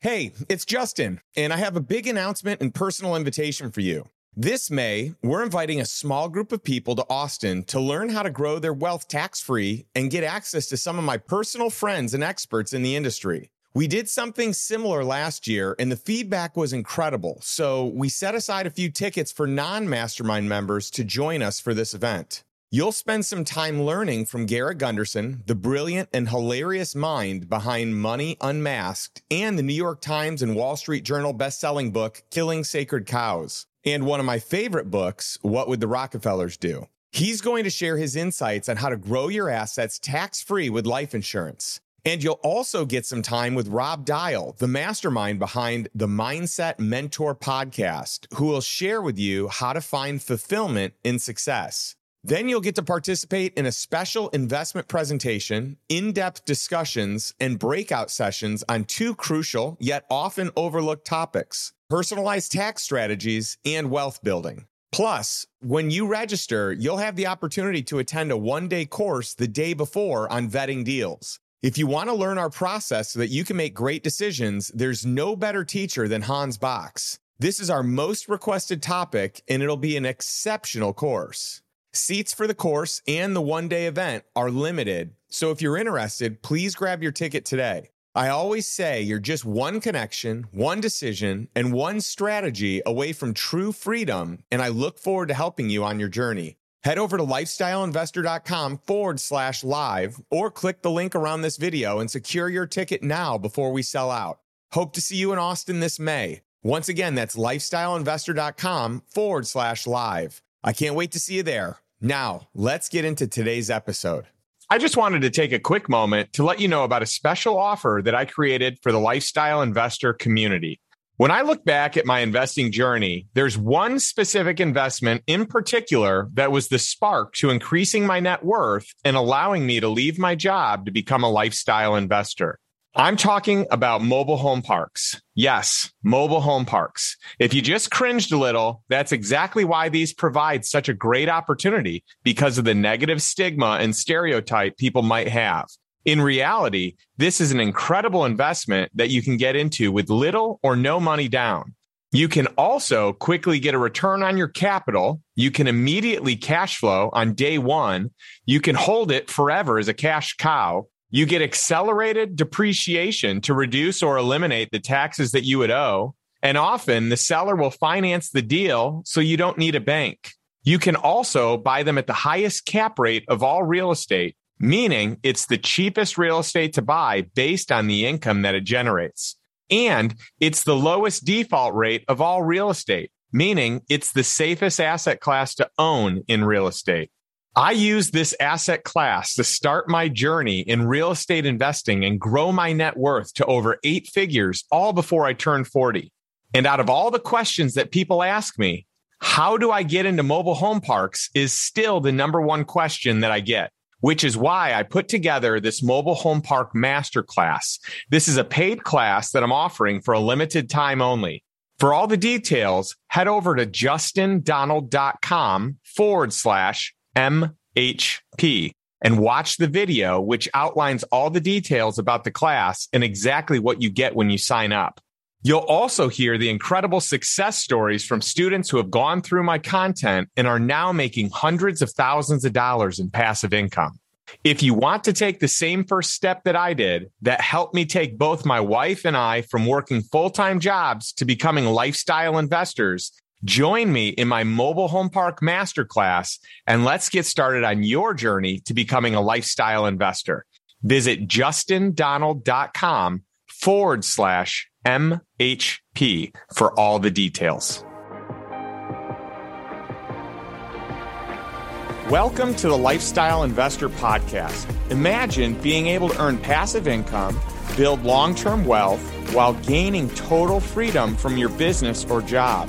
Hey, it's Justin, and I have a big announcement and personal invitation for you. This May, we're inviting a small group of people to Austin to learn how to grow their wealth tax free and get access to some of my personal friends and experts in the industry. We did something similar last year, and the feedback was incredible. So we set aside a few tickets for non mastermind members to join us for this event. You'll spend some time learning from Garrett Gunderson, the brilliant and hilarious mind behind Money Unmasked and the New York Times and Wall Street Journal best-selling book Killing Sacred Cows, and one of my favorite books, What Would the Rockefellers Do? He's going to share his insights on how to grow your assets tax-free with life insurance. And you'll also get some time with Rob Dial, the mastermind behind the Mindset Mentor podcast, who will share with you how to find fulfillment in success. Then you'll get to participate in a special investment presentation, in depth discussions, and breakout sessions on two crucial yet often overlooked topics personalized tax strategies and wealth building. Plus, when you register, you'll have the opportunity to attend a one day course the day before on vetting deals. If you want to learn our process so that you can make great decisions, there's no better teacher than Hans Box. This is our most requested topic, and it'll be an exceptional course. Seats for the course and the one day event are limited, so if you're interested, please grab your ticket today. I always say you're just one connection, one decision, and one strategy away from true freedom, and I look forward to helping you on your journey. Head over to lifestyleinvestor.com forward slash live or click the link around this video and secure your ticket now before we sell out. Hope to see you in Austin this May. Once again, that's lifestyleinvestor.com forward slash live. I can't wait to see you there. Now, let's get into today's episode. I just wanted to take a quick moment to let you know about a special offer that I created for the lifestyle investor community. When I look back at my investing journey, there's one specific investment in particular that was the spark to increasing my net worth and allowing me to leave my job to become a lifestyle investor. I'm talking about mobile home parks. Yes, mobile home parks. If you just cringed a little, that's exactly why these provide such a great opportunity because of the negative stigma and stereotype people might have. In reality, this is an incredible investment that you can get into with little or no money down. You can also quickly get a return on your capital. You can immediately cash flow on day one. You can hold it forever as a cash cow. You get accelerated depreciation to reduce or eliminate the taxes that you would owe. And often the seller will finance the deal so you don't need a bank. You can also buy them at the highest cap rate of all real estate, meaning it's the cheapest real estate to buy based on the income that it generates. And it's the lowest default rate of all real estate, meaning it's the safest asset class to own in real estate. I use this asset class to start my journey in real estate investing and grow my net worth to over eight figures all before I turn 40. And out of all the questions that people ask me, how do I get into mobile home parks is still the number one question that I get, which is why I put together this mobile home park masterclass. This is a paid class that I'm offering for a limited time only. For all the details, head over to justindonald.com forward slash MHP and watch the video, which outlines all the details about the class and exactly what you get when you sign up. You'll also hear the incredible success stories from students who have gone through my content and are now making hundreds of thousands of dollars in passive income. If you want to take the same first step that I did, that helped me take both my wife and I from working full time jobs to becoming lifestyle investors, Join me in my mobile home park masterclass and let's get started on your journey to becoming a lifestyle investor. Visit justindonald.com forward slash MHP for all the details. Welcome to the Lifestyle Investor Podcast. Imagine being able to earn passive income, build long term wealth while gaining total freedom from your business or job.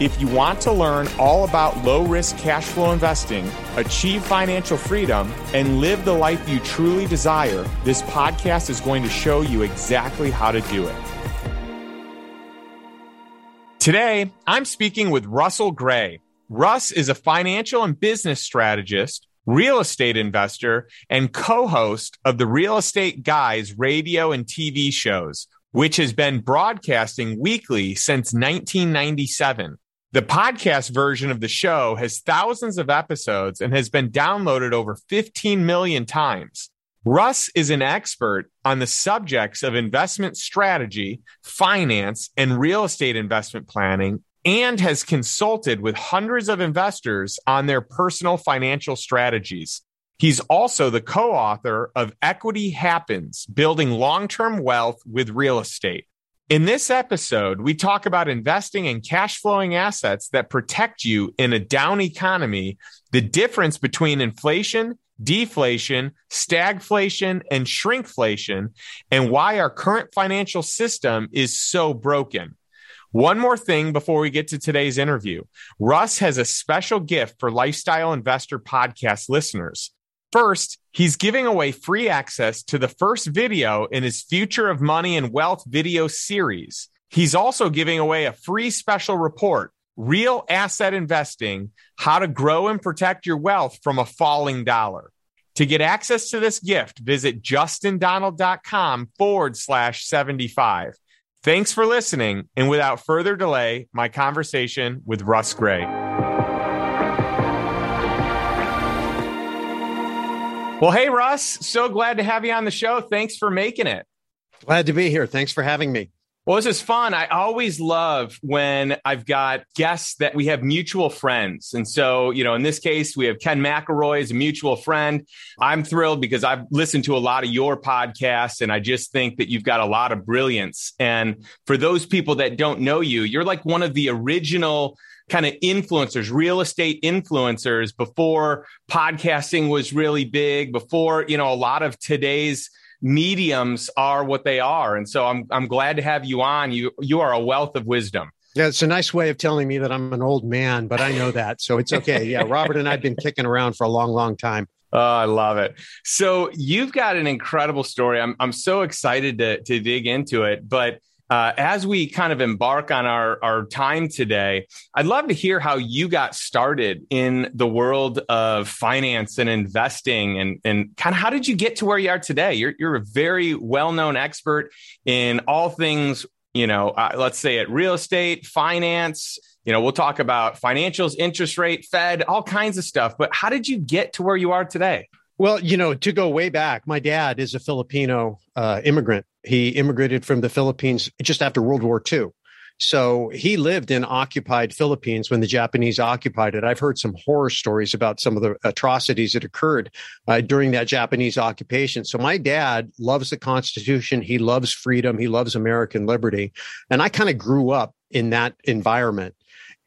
If you want to learn all about low risk cash flow investing, achieve financial freedom, and live the life you truly desire, this podcast is going to show you exactly how to do it. Today, I'm speaking with Russell Gray. Russ is a financial and business strategist, real estate investor, and co host of the Real Estate Guys radio and TV shows, which has been broadcasting weekly since 1997. The podcast version of the show has thousands of episodes and has been downloaded over 15 million times. Russ is an expert on the subjects of investment strategy, finance, and real estate investment planning, and has consulted with hundreds of investors on their personal financial strategies. He's also the co author of Equity Happens Building Long Term Wealth with Real Estate. In this episode, we talk about investing in cash flowing assets that protect you in a down economy, the difference between inflation, deflation, stagflation, and shrinkflation, and why our current financial system is so broken. One more thing before we get to today's interview Russ has a special gift for Lifestyle Investor Podcast listeners. First, he's giving away free access to the first video in his Future of Money and Wealth video series. He's also giving away a free special report, Real Asset Investing How to Grow and Protect Your Wealth from a Falling Dollar. To get access to this gift, visit justindonald.com forward slash 75. Thanks for listening. And without further delay, my conversation with Russ Gray. Well, hey, Russ, so glad to have you on the show. Thanks for making it. Glad to be here. Thanks for having me. Well, this is fun. I always love when I've got guests that we have mutual friends. And so, you know, in this case, we have Ken McElroy as a mutual friend. I'm thrilled because I've listened to a lot of your podcasts and I just think that you've got a lot of brilliance. And for those people that don't know you, you're like one of the original kind of influencers, real estate influencers before podcasting was really big, before, you know, a lot of today's mediums are what they are. And so I'm I'm glad to have you on. You you are a wealth of wisdom. Yeah, it's a nice way of telling me that I'm an old man, but I know that. So it's okay. Yeah, Robert and I've been kicking around for a long, long time. Oh, I love it. So you've got an incredible story. I'm I'm so excited to to dig into it, but uh, as we kind of embark on our, our time today, I'd love to hear how you got started in the world of finance and investing and, and kind of how did you get to where you are today? You're, you're a very well known expert in all things, you know, uh, let's say at real estate, finance. You know, we'll talk about financials, interest rate, Fed, all kinds of stuff. But how did you get to where you are today? Well, you know, to go way back, my dad is a Filipino uh, immigrant. He immigrated from the Philippines just after World War II. So he lived in occupied Philippines when the Japanese occupied it. I've heard some horror stories about some of the atrocities that occurred uh, during that Japanese occupation. So my dad loves the Constitution. He loves freedom. He loves American liberty. And I kind of grew up in that environment.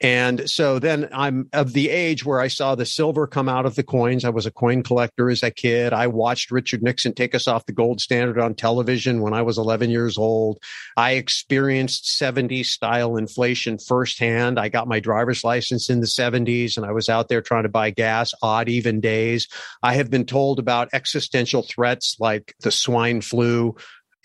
And so then I'm of the age where I saw the silver come out of the coins. I was a coin collector as a kid. I watched Richard Nixon take us off the gold standard on television when I was 11 years old. I experienced 70s style inflation firsthand. I got my driver's license in the 70s and I was out there trying to buy gas odd, even days. I have been told about existential threats like the swine flu,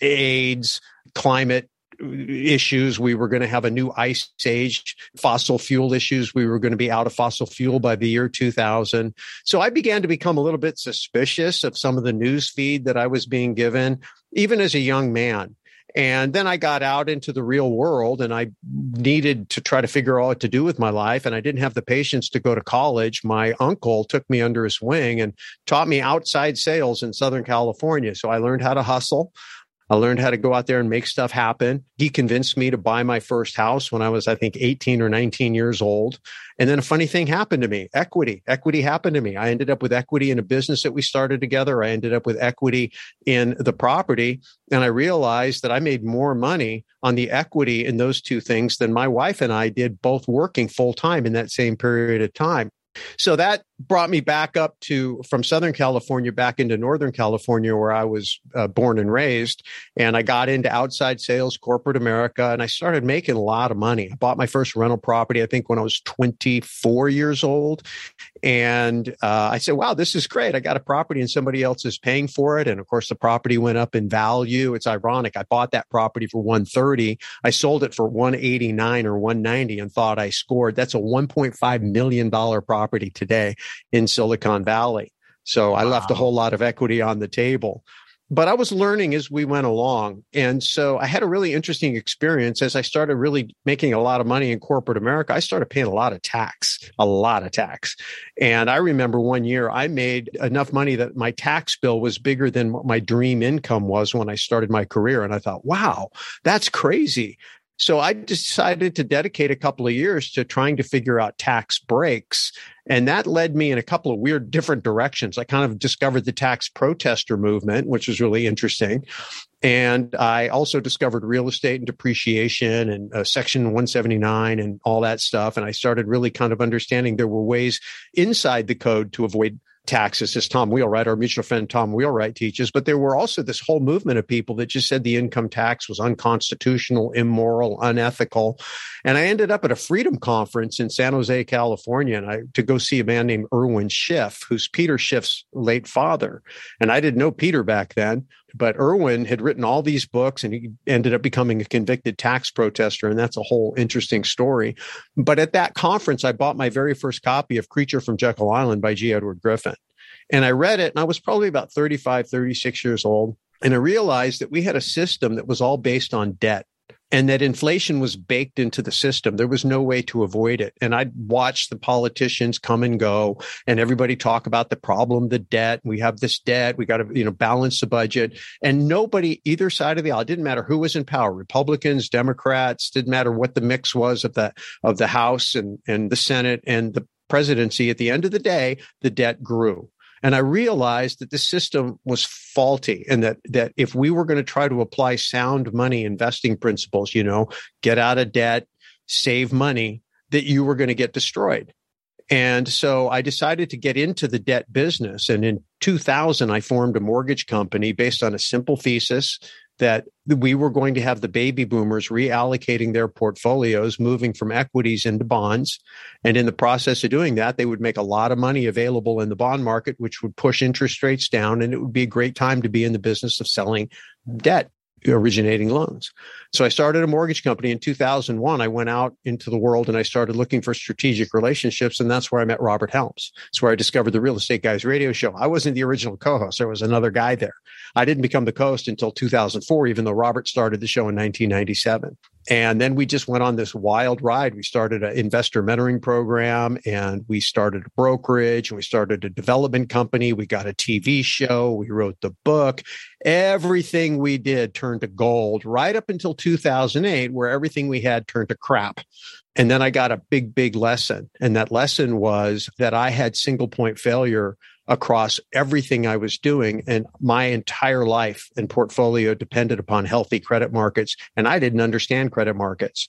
AIDS, climate issues. We were going to have a new ice age, fossil fuel issues. We were going to be out of fossil fuel by the year 2000. So I began to become a little bit suspicious of some of the news feed that I was being given, even as a young man. And then I got out into the real world and I needed to try to figure out what to do with my life. And I didn't have the patience to go to college. My uncle took me under his wing and taught me outside sales in Southern California. So I learned how to hustle. I learned how to go out there and make stuff happen. He convinced me to buy my first house when I was, I think, 18 or 19 years old. And then a funny thing happened to me equity. Equity happened to me. I ended up with equity in a business that we started together. I ended up with equity in the property. And I realized that I made more money on the equity in those two things than my wife and I did both working full time in that same period of time. So that brought me back up to from Southern California back into Northern California, where I was uh, born and raised. And I got into outside sales, corporate America, and I started making a lot of money. I bought my first rental property, I think, when I was 24 years old. And uh, I said, wow, this is great. I got a property and somebody else is paying for it. And of course, the property went up in value. It's ironic. I bought that property for 130. I sold it for 189 or 190 and thought I scored. That's a $1.5 million property today in Silicon Valley. So I wow. left a whole lot of equity on the table but I was learning as we went along. And so I had a really interesting experience as I started really making a lot of money in corporate America. I started paying a lot of tax, a lot of tax. And I remember one year I made enough money that my tax bill was bigger than what my dream income was when I started my career. And I thought, wow, that's crazy. So I decided to dedicate a couple of years to trying to figure out tax breaks. And that led me in a couple of weird different directions. I kind of discovered the tax protester movement, which was really interesting. And I also discovered real estate and depreciation and uh, Section 179 and all that stuff. And I started really kind of understanding there were ways inside the code to avoid taxes, as Tom Wheelwright, our mutual friend Tom Wheelwright teaches. But there were also this whole movement of people that just said the income tax was unconstitutional, immoral, unethical. And I ended up at a freedom conference in San Jose, California, and I to go see a man named Irwin Schiff, who's Peter Schiff's late father. And I didn't know Peter back then, but Irwin had written all these books and he ended up becoming a convicted tax protester. And that's a whole interesting story. But at that conference, I bought my very first copy of Creature from Jekyll Island by G. Edward Griffin. And I read it and I was probably about 35, 36 years old. And I realized that we had a system that was all based on debt and that inflation was baked into the system. There was no way to avoid it. And I'd watch the politicians come and go and everybody talk about the problem, the debt. We have this debt. We got to, you know, balance the budget. And nobody, either side of the aisle, didn't matter who was in power, Republicans, Democrats, didn't matter what the mix was of the, of the House and, and the Senate and the presidency. At the end of the day, the debt grew. And I realized that the system was faulty and that, that if we were going to try to apply sound money investing principles, you know, get out of debt, save money, that you were going to get destroyed. And so I decided to get into the debt business. And in 2000, I formed a mortgage company based on a simple thesis that we were going to have the baby boomers reallocating their portfolios, moving from equities into bonds. And in the process of doing that, they would make a lot of money available in the bond market, which would push interest rates down. And it would be a great time to be in the business of selling debt originating loans. So I started a mortgage company in 2001. I went out into the world and I started looking for strategic relationships. And that's where I met Robert Helms. It's where I discovered the Real Estate Guys radio show. I wasn't the original co host, there was another guy there. I didn't become the co host until 2004, even though Robert started the show in 1997. And then we just went on this wild ride. We started an investor mentoring program and we started a brokerage and we started a development company. We got a TV show. We wrote the book. Everything we did turned to gold right up until 2008, where everything we had turned to crap. And then I got a big, big lesson. And that lesson was that I had single point failure across everything I was doing. And my entire life and portfolio depended upon healthy credit markets. And I didn't understand credit markets.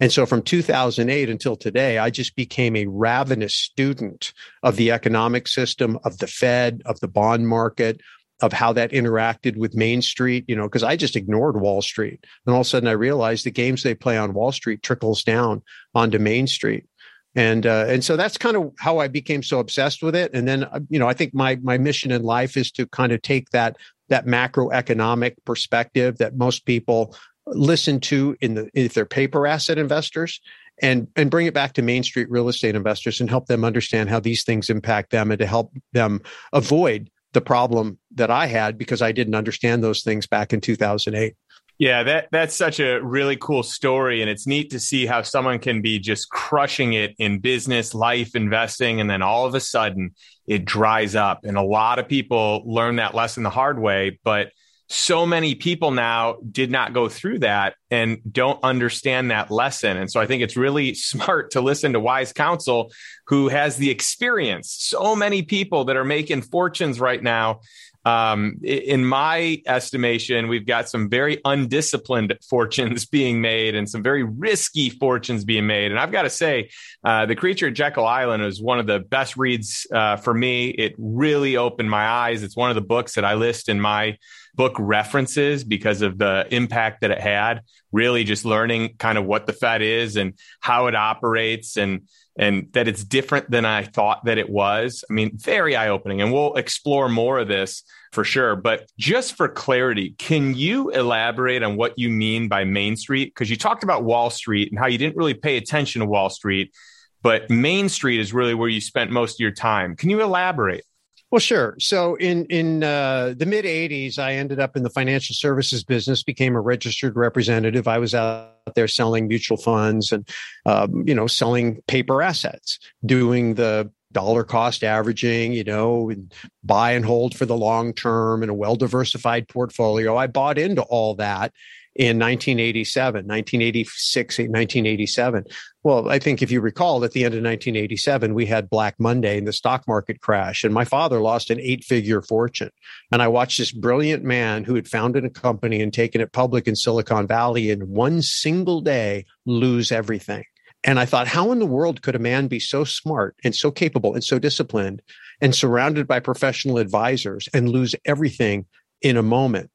And so from 2008 until today, I just became a ravenous student of the economic system, of the Fed, of the bond market, of how that interacted with Main Street, you know, because I just ignored Wall Street. And all of a sudden I realized the games they play on Wall Street trickles down onto Main Street and uh, and so that's kind of how I became so obsessed with it. And then uh, you know I think my my mission in life is to kind of take that that macroeconomic perspective that most people listen to in the if they're paper asset investors and and bring it back to main street real estate investors and help them understand how these things impact them and to help them avoid the problem that I had because I didn't understand those things back in 2008. Yeah, that that's such a really cool story and it's neat to see how someone can be just crushing it in business, life, investing and then all of a sudden it dries up. And a lot of people learn that lesson the hard way, but so many people now did not go through that and don't understand that lesson. And so I think it's really smart to listen to wise counsel who has the experience. So many people that are making fortunes right now Um, in my estimation, we've got some very undisciplined fortunes being made and some very risky fortunes being made. And I've got to say, uh, The Creature at Jekyll Island is one of the best reads uh, for me. It really opened my eyes. It's one of the books that I list in my book references because of the impact that it had. Really, just learning kind of what the Fed is and how it operates and and that it's different than I thought that it was. I mean, very eye opening. And we'll explore more of this for sure. But just for clarity, can you elaborate on what you mean by Main Street? Because you talked about Wall Street and how you didn't really pay attention to Wall Street, but Main Street is really where you spent most of your time. Can you elaborate? Well, sure. So in in uh, the mid '80s, I ended up in the financial services business, became a registered representative. I was out there selling mutual funds and um, you know selling paper assets, doing the dollar cost averaging, you know, and buy and hold for the long term and a well diversified portfolio. I bought into all that in 1987, 1986, 1987. Well, I think if you recall, at the end of 1987, we had Black Monday and the stock market crash, and my father lost an eight figure fortune. And I watched this brilliant man who had founded a company and taken it public in Silicon Valley in one single day lose everything. And I thought, how in the world could a man be so smart and so capable and so disciplined and surrounded by professional advisors and lose everything in a moment?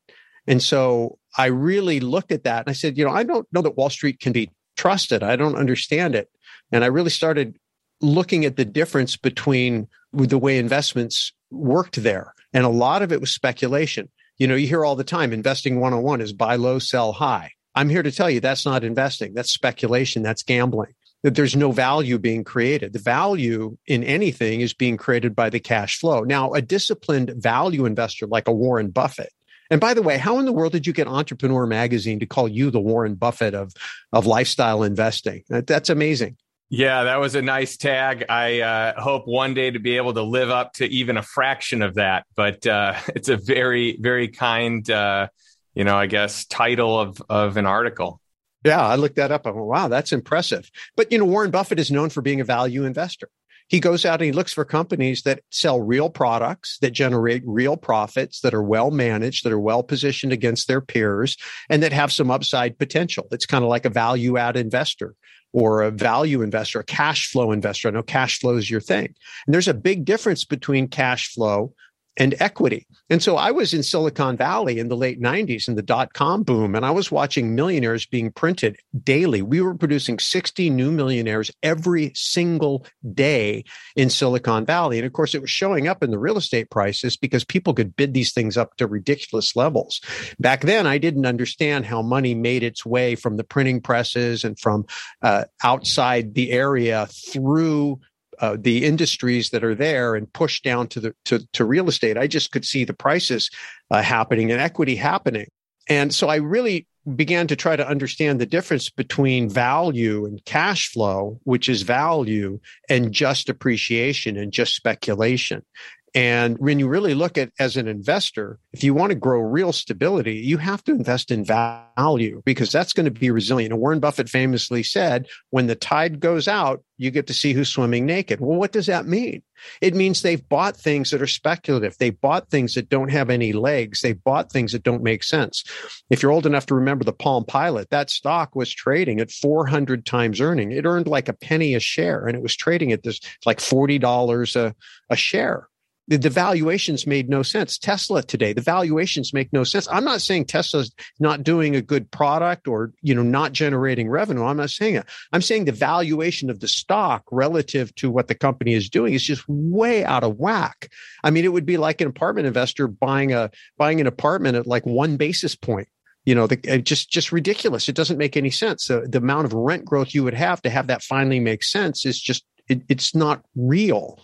And so I really looked at that and I said, you know, I don't know that Wall Street can be trusted. I don't understand it. And I really started looking at the difference between the way investments worked there. And a lot of it was speculation. You know, you hear all the time investing 101 is buy low, sell high. I'm here to tell you that's not investing. That's speculation. That's gambling. That there's no value being created. The value in anything is being created by the cash flow. Now, a disciplined value investor like a Warren Buffett and by the way, how in the world did you get Entrepreneur Magazine to call you the Warren Buffett of of lifestyle investing? That's amazing. Yeah, that was a nice tag. I uh, hope one day to be able to live up to even a fraction of that. But uh, it's a very, very kind, uh, you know, I guess title of of an article. Yeah, I looked that up. I went, wow, that's impressive. But you know, Warren Buffett is known for being a value investor. He goes out and he looks for companies that sell real products, that generate real profits, that are well managed, that are well positioned against their peers, and that have some upside potential. It's kind of like a value add investor or a value investor, a cash flow investor. I know cash flow is your thing. And there's a big difference between cash flow and equity. And so I was in Silicon Valley in the late 90s in the dot com boom, and I was watching millionaires being printed daily. We were producing 60 new millionaires every single day in Silicon Valley. And of course, it was showing up in the real estate prices because people could bid these things up to ridiculous levels. Back then, I didn't understand how money made its way from the printing presses and from uh, outside the area through uh, the industries that are there and push down to the to, to real estate. I just could see the prices uh, happening and equity happening, and so I really began to try to understand the difference between value and cash flow, which is value, and just appreciation and just speculation. And when you really look at as an investor, if you want to grow real stability, you have to invest in value because that's going to be resilient. And Warren Buffett famously said, when the tide goes out, you get to see who's swimming naked. Well, what does that mean? It means they've bought things that are speculative. They bought things that don't have any legs. They bought things that don't make sense. If you're old enough to remember the Palm Pilot, that stock was trading at 400 times earning. It earned like a penny a share and it was trading at this like $40 a, a share the, the valuations made no sense. Tesla today, the valuations make no sense. I'm not saying Tesla's not doing a good product or, you know, not generating revenue. I'm not saying it. I'm saying the valuation of the stock relative to what the company is doing is just way out of whack. I mean, it would be like an apartment investor buying a, buying an apartment at like one basis point you know the, just just ridiculous it doesn't make any sense the, the amount of rent growth you would have to have that finally make sense is just it, it's not real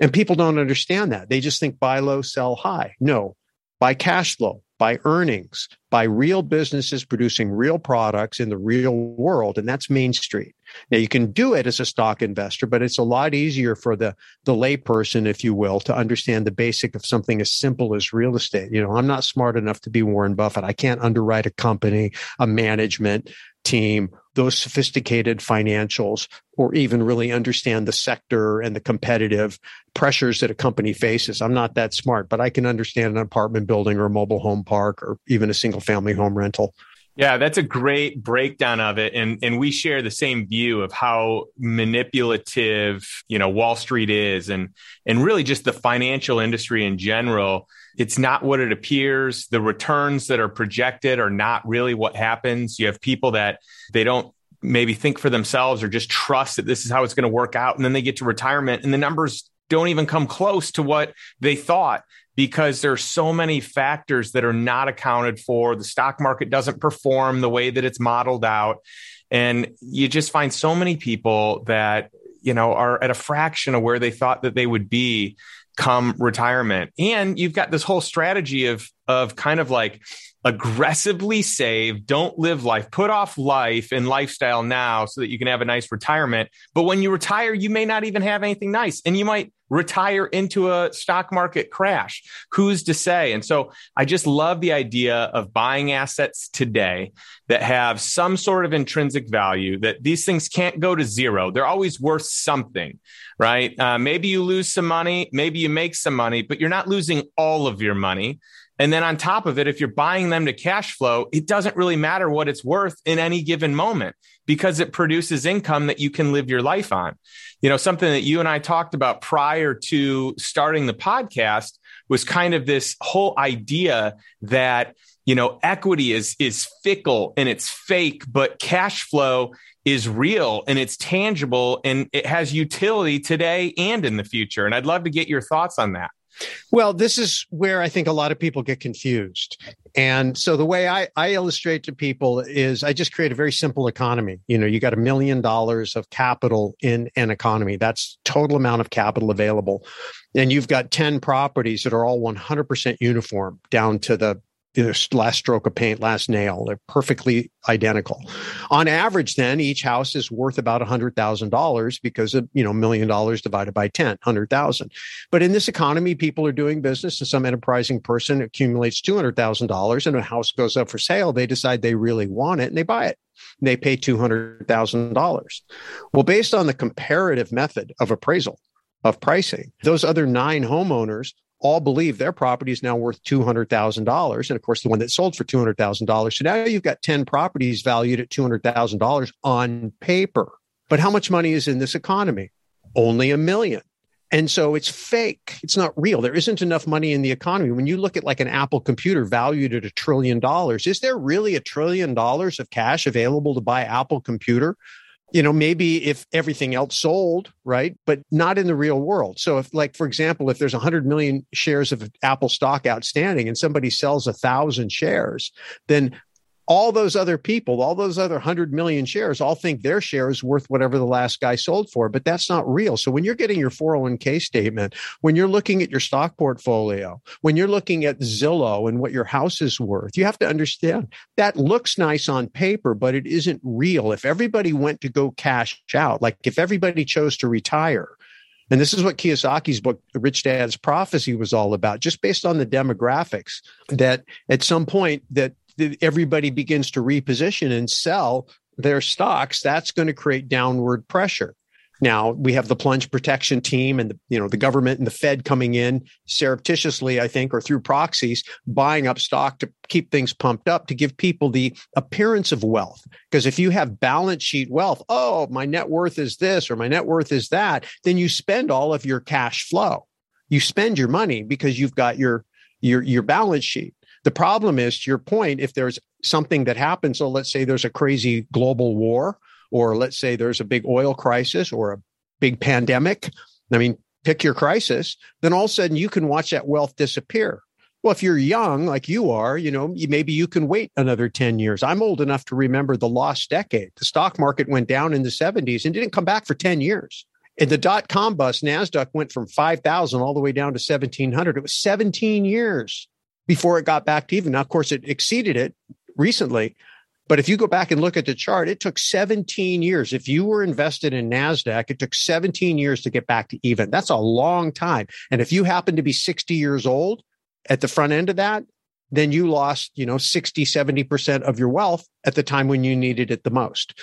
and people don't understand that. They just think buy low, sell high. No, buy cash flow, by earnings, by real businesses producing real products in the real world. And that's Main Street. Now you can do it as a stock investor, but it's a lot easier for the, the layperson, if you will, to understand the basic of something as simple as real estate. You know, I'm not smart enough to be Warren Buffett. I can't underwrite a company, a management team, those sophisticated financials or even really understand the sector and the competitive pressures that a company faces. I'm not that smart, but I can understand an apartment building or a mobile home park or even a single family home rental. Yeah, that's a great breakdown of it. And and we share the same view of how manipulative, you know, Wall Street is and and really just the financial industry in general. It's not what it appears. The returns that are projected are not really what happens. You have people that they don't maybe think for themselves or just trust that this is how it's going to work out. And then they get to retirement and the numbers don't even come close to what they thought because there's so many factors that are not accounted for. The stock market doesn't perform the way that it's modeled out. And you just find so many people that, you know, are at a fraction of where they thought that they would be come retirement. And you've got this whole strategy of of kind of like aggressively save, don't live life, put off life and lifestyle now so that you can have a nice retirement. But when you retire, you may not even have anything nice and you might retire into a stock market crash. Who's to say? And so I just love the idea of buying assets today that have some sort of intrinsic value that these things can't go to zero. They're always worth something, right? Uh, maybe you lose some money, maybe you make some money, but you're not losing all of your money. And then on top of it, if you're buying them to cash flow, it doesn't really matter what it's worth in any given moment because it produces income that you can live your life on. You know, something that you and I talked about prior to starting the podcast was kind of this whole idea that, you know, equity is is fickle and it's fake, but cash flow is real and it's tangible and it has utility today and in the future. And I'd love to get your thoughts on that. Well, this is where I think a lot of people get confused. And so the way I, I illustrate to people is I just create a very simple economy. You know, you got a million dollars of capital in an economy. That's total amount of capital available. And you've got 10 properties that are all 100% uniform down to the last stroke of paint, last nail. They're perfectly identical. On average, then each house is worth about a hundred thousand dollars because of, you know, million dollars divided by 10, 100,000. But in this economy, people are doing business and some enterprising person accumulates $200,000 and a house goes up for sale. They decide they really want it and they buy it. And they pay $200,000. Well, based on the comparative method of appraisal, of pricing. Those other nine homeowners all believe their property is now worth $200,000. And of course, the one that sold for $200,000. So now you've got 10 properties valued at $200,000 on paper. But how much money is in this economy? Only a million. And so it's fake. It's not real. There isn't enough money in the economy. When you look at like an Apple computer valued at a trillion dollars, is there really a trillion dollars of cash available to buy Apple computer? You know maybe if everything else sold right? But not in the real world. So if like for example if there's 100 million shares of apple stock outstanding and somebody sells a thousand shares then all those other people, all those other 100 million shares, all think their share is worth whatever the last guy sold for, but that's not real. So when you're getting your 401k statement, when you're looking at your stock portfolio, when you're looking at Zillow and what your house is worth, you have to understand that looks nice on paper, but it isn't real. If everybody went to go cash out, like if everybody chose to retire, and this is what Kiyosaki's book, Rich Dad's Prophecy, was all about, just based on the demographics that at some point that everybody begins to reposition and sell their stocks, that's going to create downward pressure. Now we have the plunge protection team and the, you know the government and the Fed coming in surreptitiously, I think, or through proxies, buying up stock to keep things pumped up to give people the appearance of wealth. Because if you have balance sheet wealth, oh, my net worth is this or my net worth is that, then you spend all of your cash flow. You spend your money because you've got your your your balance sheet. The problem is, to your point, if there's something that happens, so let's say there's a crazy global war, or let's say there's a big oil crisis or a big pandemic. I mean, pick your crisis, then all of a sudden you can watch that wealth disappear. Well, if you're young like you are, you know, maybe you can wait another 10 years. I'm old enough to remember the lost decade. The stock market went down in the 70s and didn't come back for 10 years. In the dot com bust, NASDAQ went from 5,000 all the way down to 1,700. It was 17 years before it got back to even. Now, of course, it exceeded it recently. But if you go back and look at the chart, it took 17 years. If you were invested in NASDAQ, it took 17 years to get back to even. That's a long time. And if you happen to be 60 years old at the front end of that, then you lost, you know, 60, 70% of your wealth at the time when you needed it the most.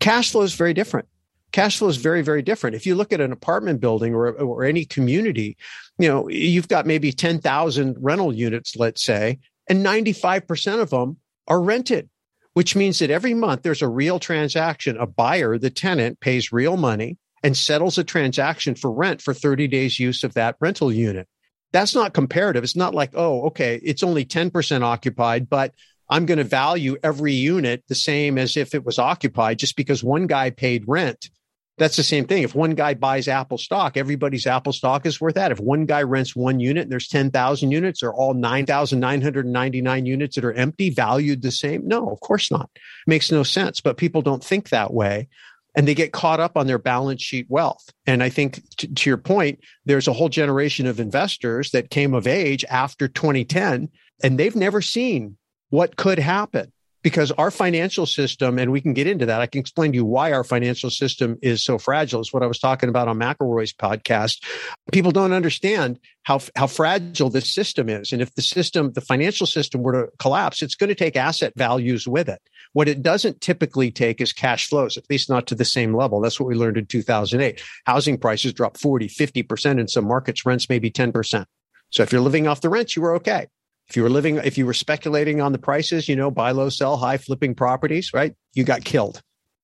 Cash flow is very different. Cash flow is very, very different. If you look at an apartment building or, or any community, you know, you've got maybe 10,000 rental units, let's say, and 95% of them are rented, which means that every month there's a real transaction. A buyer, the tenant, pays real money and settles a transaction for rent for 30 days use of that rental unit. That's not comparative. It's not like, oh, okay, it's only 10% occupied, but I'm going to value every unit the same as if it was occupied just because one guy paid rent. That's the same thing. If one guy buys Apple stock, everybody's Apple stock is worth that. If one guy rents one unit and there's 10,000 units or all 9,999 units that are empty, valued the same? No, of course not. Makes no sense. But people don't think that way and they get caught up on their balance sheet wealth. And I think t- to your point, there's a whole generation of investors that came of age after 2010 and they've never seen what could happen because our financial system, and we can get into that. I can explain to you why our financial system is so fragile. It's what I was talking about on McElroy's podcast. People don't understand how, how fragile this system is. And if the system, the financial system were to collapse, it's going to take asset values with it. What it doesn't typically take is cash flows, at least not to the same level. That's what we learned in 2008. Housing prices dropped 40, 50% in some markets, rents maybe 10%. So if you're living off the rents, you were okay. If you were living, if you were speculating on the prices, you know, buy low, sell high, flipping properties, right? You got killed.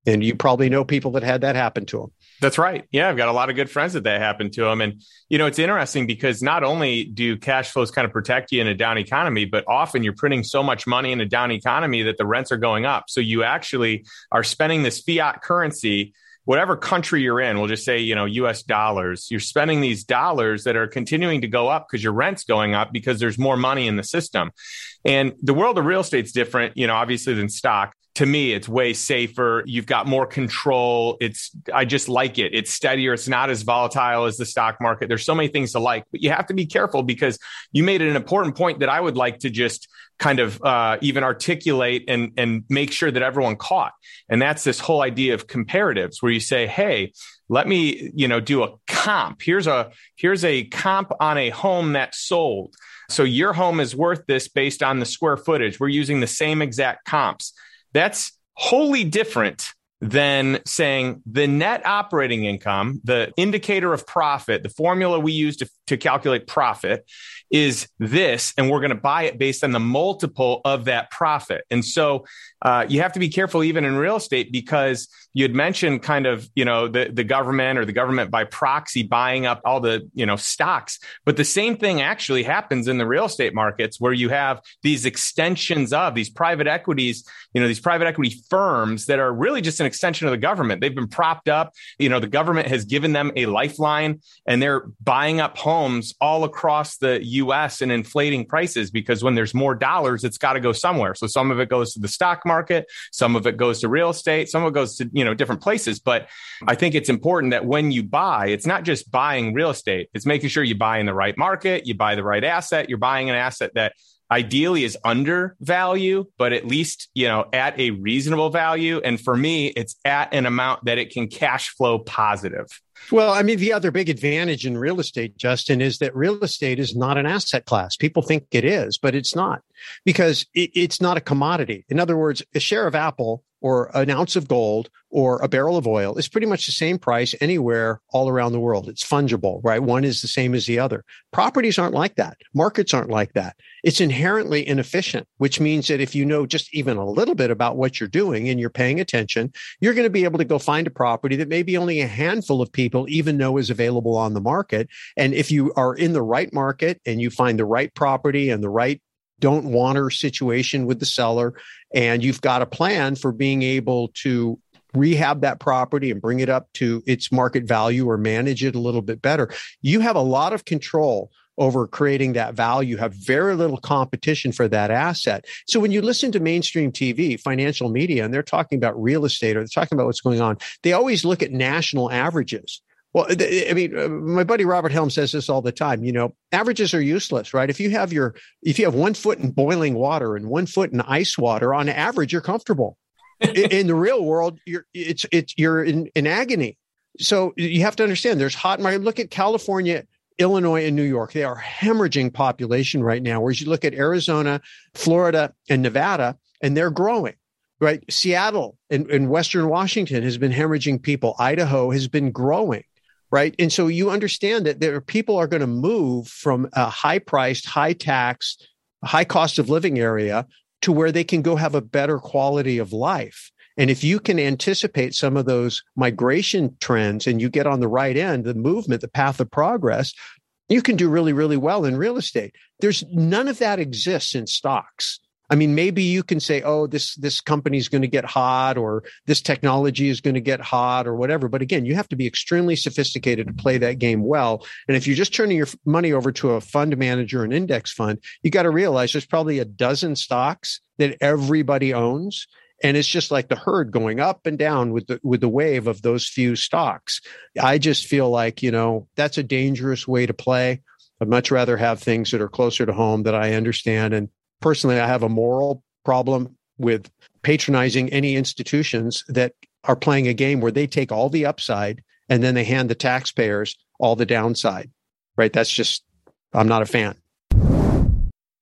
And you probably know people that had that happen to them. That's right. Yeah, I've got a lot of good friends that that happened to them. And, you know, it's interesting because not only do cash flows kind of protect you in a down economy, but often you're printing so much money in a down economy that the rents are going up. So you actually are spending this fiat currency whatever country you're in, we'll just say, you know, US dollars, you're spending these dollars that are continuing to go up because your rent's going up because there's more money in the system. And the world of real estate's different, you know, obviously than stock to me it's way safer. You've got more control. It's i just like it. It's steadier. It's not as volatile as the stock market. There's so many things to like but you have to be careful because you made an important point that i would like to just kind of uh, even articulate and and make sure that everyone caught. And that's this whole idea of comparatives where you say hey let me you know do a comp. Here's a here's a comp on a home that sold. So your home is worth this based on the square footage. We're using the same exact comps that's wholly different than saying the net operating income, the indicator of profit, the formula we use to, to calculate profit is this, and we're going to buy it based on the multiple of that profit. And so uh, you have to be careful even in real estate because you had mentioned kind of you know the the government or the government by proxy buying up all the you know stocks. But the same thing actually happens in the real estate markets where you have these extensions of these private equities you know these private equity firms that are really just an extension of the government. They've been propped up. You know the government has given them a lifeline and they're buying up homes all across the US and inflating prices because when there's more dollars it's got to go somewhere. So some of it goes to the stock market some of it goes to real estate some of it goes to you know different places. But i think it's important that when you buy it's not just buying real estate. It's making sure you buy in the right market you buy the right asset. You're buying an asset that ideally is under value but at least you know at a reasonable value. And for me it's at an amount that it can cash flow positive well, I mean, the other big advantage in real estate, Justin, is that real estate is not an asset class. People think it is, but it's not because it's not a commodity. In other words, a share of Apple or an ounce of gold or a barrel of oil is pretty much the same price anywhere all around the world. It's fungible, right? One is the same as the other. Properties aren't like that. Markets aren't like that. It's inherently inefficient, which means that if you know just even a little bit about what you're doing and you're paying attention, you're going to be able to go find a property that maybe only a handful of people even know is available on the market. And if you are in the right market and you find the right property and the right don't wanter situation with the seller and you've got a plan for being able to rehab that property and bring it up to its market value or manage it a little bit better. You have a lot of control over creating that value. Have very little competition for that asset. So when you listen to mainstream tv financial media and they're talking about real estate or they're talking about what's going on they always look at national averages well, I mean, uh, my buddy Robert Helms says this all the time. You know, averages are useless, right? If you have your, if you have one foot in boiling water and one foot in ice water, on average, you're comfortable. in, in, the real world, you're it's it's you're in, in agony. So you have to understand. There's hot. Look at California Illinois and New York, they are hemorrhaging population right now. Whereas you look at Arizona, Florida, and Nevada, and they're growing. Right, Seattle and, and Western Washington has been hemorrhaging people. Idaho has been growing right? And so you understand that there are people are going to move from a high priced, high tax, high cost of living area to where they can go have a better quality of life. And if you can anticipate some of those migration trends and you get on the right end, the movement, the path of progress, you can do really, really well in real estate. There's none of that exists in stocks. I mean, maybe you can say, oh, this, this company is going to get hot or this technology is going to get hot or whatever. But again, you have to be extremely sophisticated to play that game well. And if you're just turning your money over to a fund manager, an index fund, you got to realize there's probably a dozen stocks that everybody owns. And it's just like the herd going up and down with the with the wave of those few stocks. I just feel like, you know, that's a dangerous way to play. I'd much rather have things that are closer to home that I understand and personally, I have a moral problem with patronizing any institutions that are playing a game where they take all the upside and then they hand the taxpayers all the downside. Right? That's just, I'm not a fan.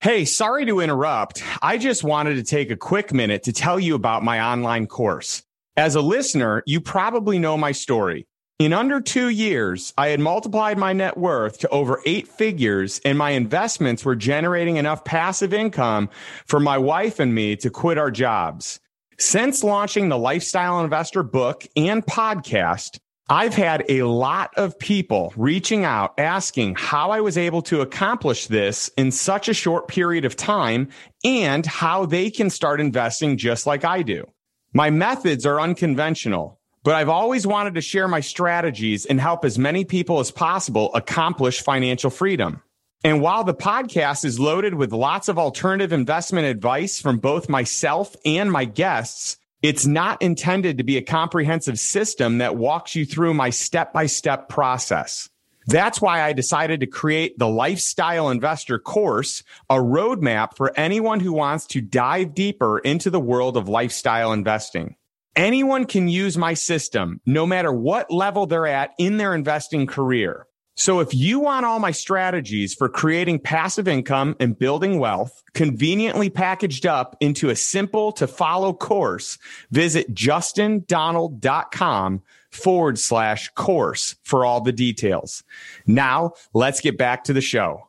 Hey, sorry to interrupt. I just wanted to take a quick minute to tell you about my online course. As a listener, you probably know my story. In under two years, I had multiplied my net worth to over eight figures, and my investments were generating enough passive income for my wife and me to quit our jobs. Since launching the Lifestyle Investor book and podcast, I've had a lot of people reaching out asking how I was able to accomplish this in such a short period of time and how they can start investing just like I do. My methods are unconventional but I've always wanted to share my strategies and help as many people as possible accomplish financial freedom. And while the podcast is loaded with lots of alternative investment advice from both myself and my guests, it's not intended to be a comprehensive system that walks you through my step by step process. That's why I decided to create the Lifestyle Investor course, a roadmap for anyone who wants to dive deeper into the world of lifestyle investing. Anyone can use my system, no matter what level they're at in their investing career. So if you want all my strategies for creating passive income and building wealth conveniently packaged up into a simple to follow course, visit justindonald.com forward slash course for all the details. Now let's get back to the show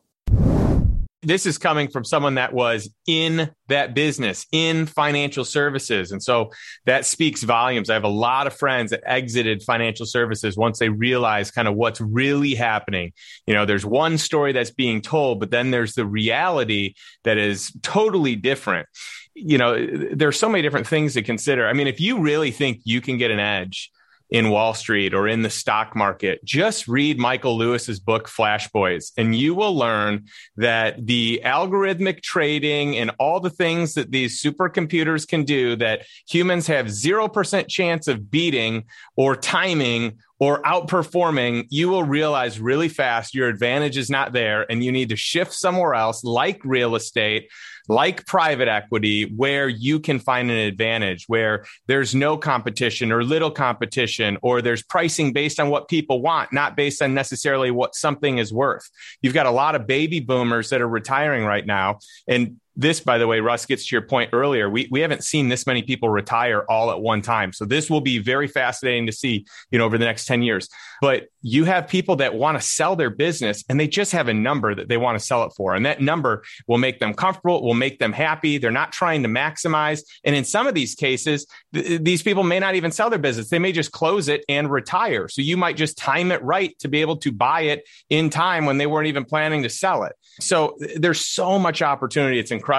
this is coming from someone that was in that business in financial services. And so that speaks volumes. I have a lot of friends that exited financial services once they realized kind of what's really happening. You know there's one story that's being told but then there's the reality that is totally different. You know there's so many different things to consider. I mean if you really think you can get an edge in Wall Street or in the stock market, just read Michael Lewis's book, Flash Boys, and you will learn that the algorithmic trading and all the things that these supercomputers can do that humans have 0% chance of beating or timing or outperforming, you will realize really fast your advantage is not there and you need to shift somewhere else, like real estate, like private equity, where you can find an advantage, where there's no competition or little competition, or there's pricing based on what people want, not based on necessarily what something is worth. You've got a lot of baby boomers that are retiring right now. And this, by the way, Russ gets to your point earlier. We, we haven't seen this many people retire all at one time. So this will be very fascinating to see, you know, over the next 10 years. But you have people that want to sell their business and they just have a number that they want to sell it for. And that number will make them comfortable, will make them happy. They're not trying to maximize. And in some of these cases, th- these people may not even sell their business. They may just close it and retire. So you might just time it right to be able to buy it in time when they weren't even planning to sell it. So there's so much opportunity. It's incredible.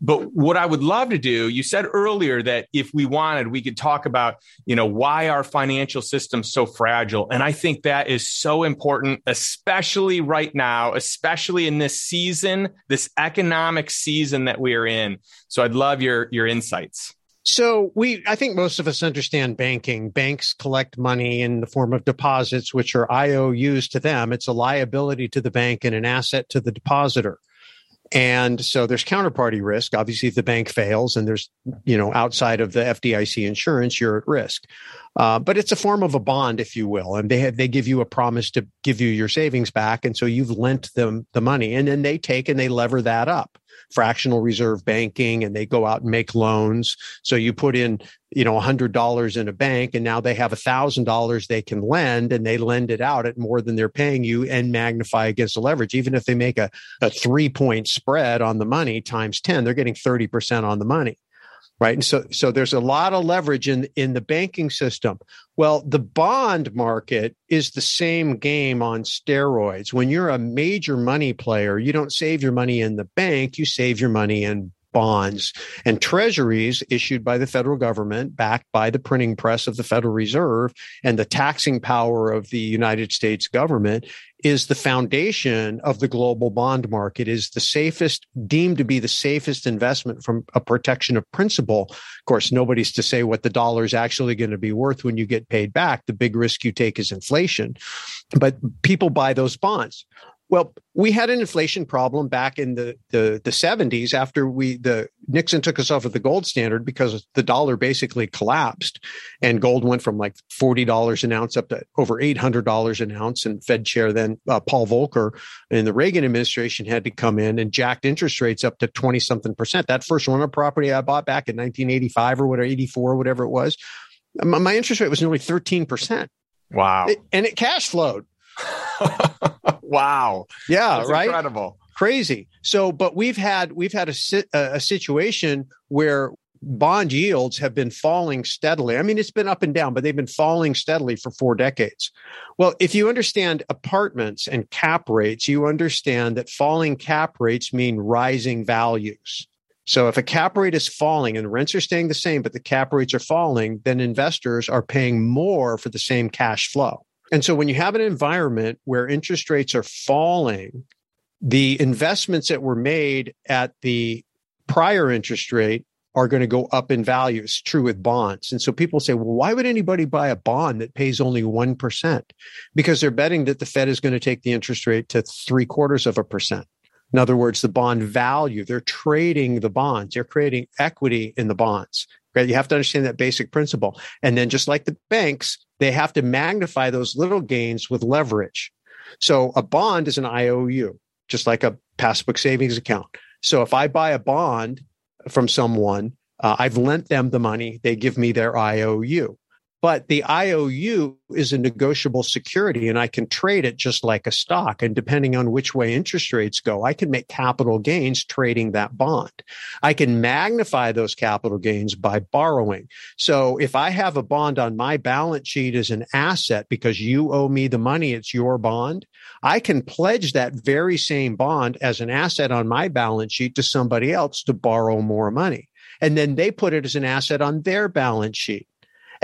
But what I would love to do, you said earlier that if we wanted, we could talk about, you know, why our financial system's so fragile. And I think that is so important, especially right now, especially in this season, this economic season that we are in. So I'd love your your insights. So we, I think most of us understand banking. Banks collect money in the form of deposits, which are IOUs to them. It's a liability to the bank and an asset to the depositor. And so there's counterparty risk. Obviously, if the bank fails and there's, you know, outside of the FDIC insurance, you're at risk. Uh, but it's a form of a bond, if you will, and they have, they give you a promise to give you your savings back, and so you've lent them the money, and then they take and they lever that up fractional reserve banking and they go out and make loans. So you put in, you know, $100 in a bank and now they have $1,000 they can lend and they lend it out at more than they're paying you and magnify against the leverage. Even if they make a, a three point spread on the money times 10, they're getting 30% on the money right? And so so there's a lot of leverage in in the banking system. Well the bond market is the same game on steroids. When you're a major money player you don't save your money in the bank you save your money in bonds and treasuries issued by the federal government backed by the printing press of the federal reserve and the taxing power of the united states government is the foundation of the global bond market. Is the safest deemed to be the safest investment from a protection of principle of course nobody's to say what the dollar is actually going to be worth when you get paid back. The big risk you take is inflation. But people buy those bonds well, we had an inflation problem back in the, the, the 70s after we the Nixon took us off of the gold standard because the dollar basically collapsed and gold went from like $40 an ounce up to over $800 an ounce. And Fed chair then uh, Paul Volcker in the Reagan administration had to come in and jacked interest rates up to 20 something percent. That first rental property I bought back in 1985 or whatever, 84 or whatever it was, my interest rate was nearly 13%. Wow. It, and it cash flowed. wow. Yeah, That's right. Incredible. Crazy. So, but we've had we've had a a situation where bond yields have been falling steadily. I mean, it's been up and down, but they've been falling steadily for four decades. Well, if you understand apartments and cap rates, you understand that falling cap rates mean rising values. So if a cap rate is falling and rents are staying the same, but the cap rates are falling, then investors are paying more for the same cash flow. And so when you have an environment where interest rates are falling, the investments that were made at the prior interest rate are going to go up in value. It's true with bonds. And so people say, well, why would anybody buy a bond that pays only 1%? Because they're betting that the Fed is going to take the interest rate to three quarters of a percent. In other words, the bond value, they're trading the bonds, they're creating equity in the bonds. Right? You have to understand that basic principle. And then just like the banks, they have to magnify those little gains with leverage. So a bond is an IOU, just like a passbook savings account. So if I buy a bond from someone, uh, I've lent them the money, they give me their IOU. But the IOU is a negotiable security and I can trade it just like a stock. And depending on which way interest rates go, I can make capital gains trading that bond. I can magnify those capital gains by borrowing. So if I have a bond on my balance sheet as an asset because you owe me the money, it's your bond. I can pledge that very same bond as an asset on my balance sheet to somebody else to borrow more money. And then they put it as an asset on their balance sheet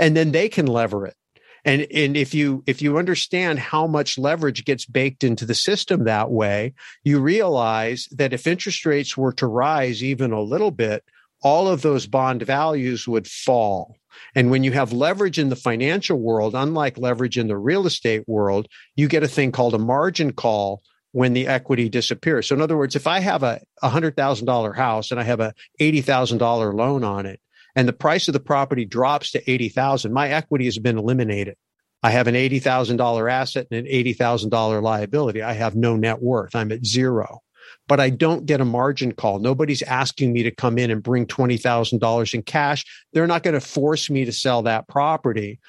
and then they can lever it. And and if you if you understand how much leverage gets baked into the system that way you realize that if interest rates were to rise even a little bit all of those bond values would fall. And when you have leverage in the financial world unlike leverage in the real estate world you get a thing called a margin call when the equity disappears. So in other words if i have a $100000 house and i have a $80000 loan on it and the price of the property drops to 80,000, my equity has been eliminated. I have an $80,000 asset and an $80,000 liability. I have no net worth. I'm at zero, but I don't get a margin call. Nobody's asking me to come in and bring $20,000 in cash. They're not going to force me to sell that property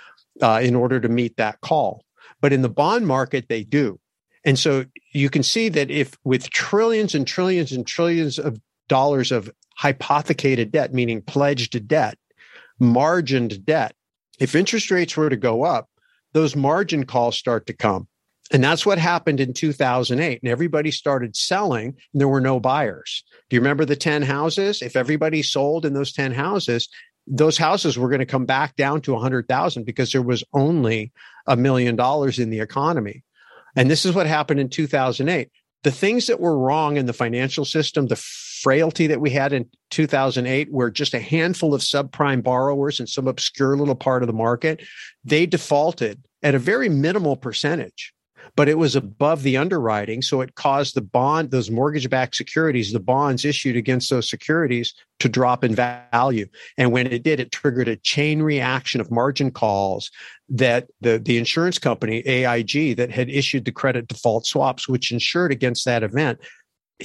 uh, in order to meet that call. But in the bond market, they do. And so you can see that if with trillions and trillions and trillions of dollars of hypothecated debt, meaning pledged debt, margined debt. If interest rates were to go up, those margin calls start to come. And that's what happened in 2008. And everybody started selling, and there were no buyers. Do you remember the 10 houses? If everybody sold in those 10 houses, those houses were going to come back down to 100,000 because there was only a million dollars in the economy. And this is what happened in 2008. The things that were wrong in the financial system, the frailty that we had in 2008, where just a handful of subprime borrowers in some obscure little part of the market, they defaulted at a very minimal percentage. but it was above the underwriting. So it caused the bond, those mortgage backed securities, the bonds issued against those securities to drop in value. And when it did, it triggered a chain reaction of margin calls that the, the insurance company, AIG, that had issued the credit default swaps, which insured against that event,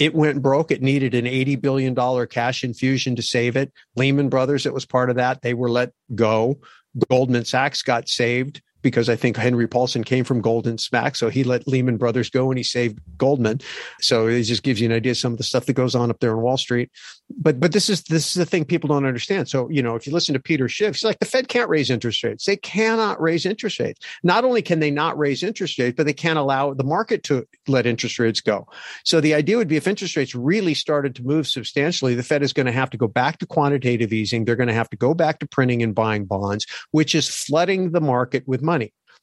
it went broke. It needed an $80 billion cash infusion to save it. Lehman Brothers, it was part of that. They were let go. Goldman Sachs got saved because I think Henry Paulson came from Goldman Sachs. So he let Lehman Brothers go and he saved Goldman. So it just gives you an idea of some of the stuff that goes on up there on Wall Street. But but this is this is the thing people don't understand. So, you know, if you listen to Peter Schiff, he's like the Fed can't raise interest rates. They cannot raise interest rates. Not only can they not raise interest rates, but they can't allow the market to let interest rates go. So the idea would be if interest rates really started to move substantially, the Fed is going to have to go back to quantitative easing. They're going to have to go back to printing and buying bonds, which is flooding the market with money.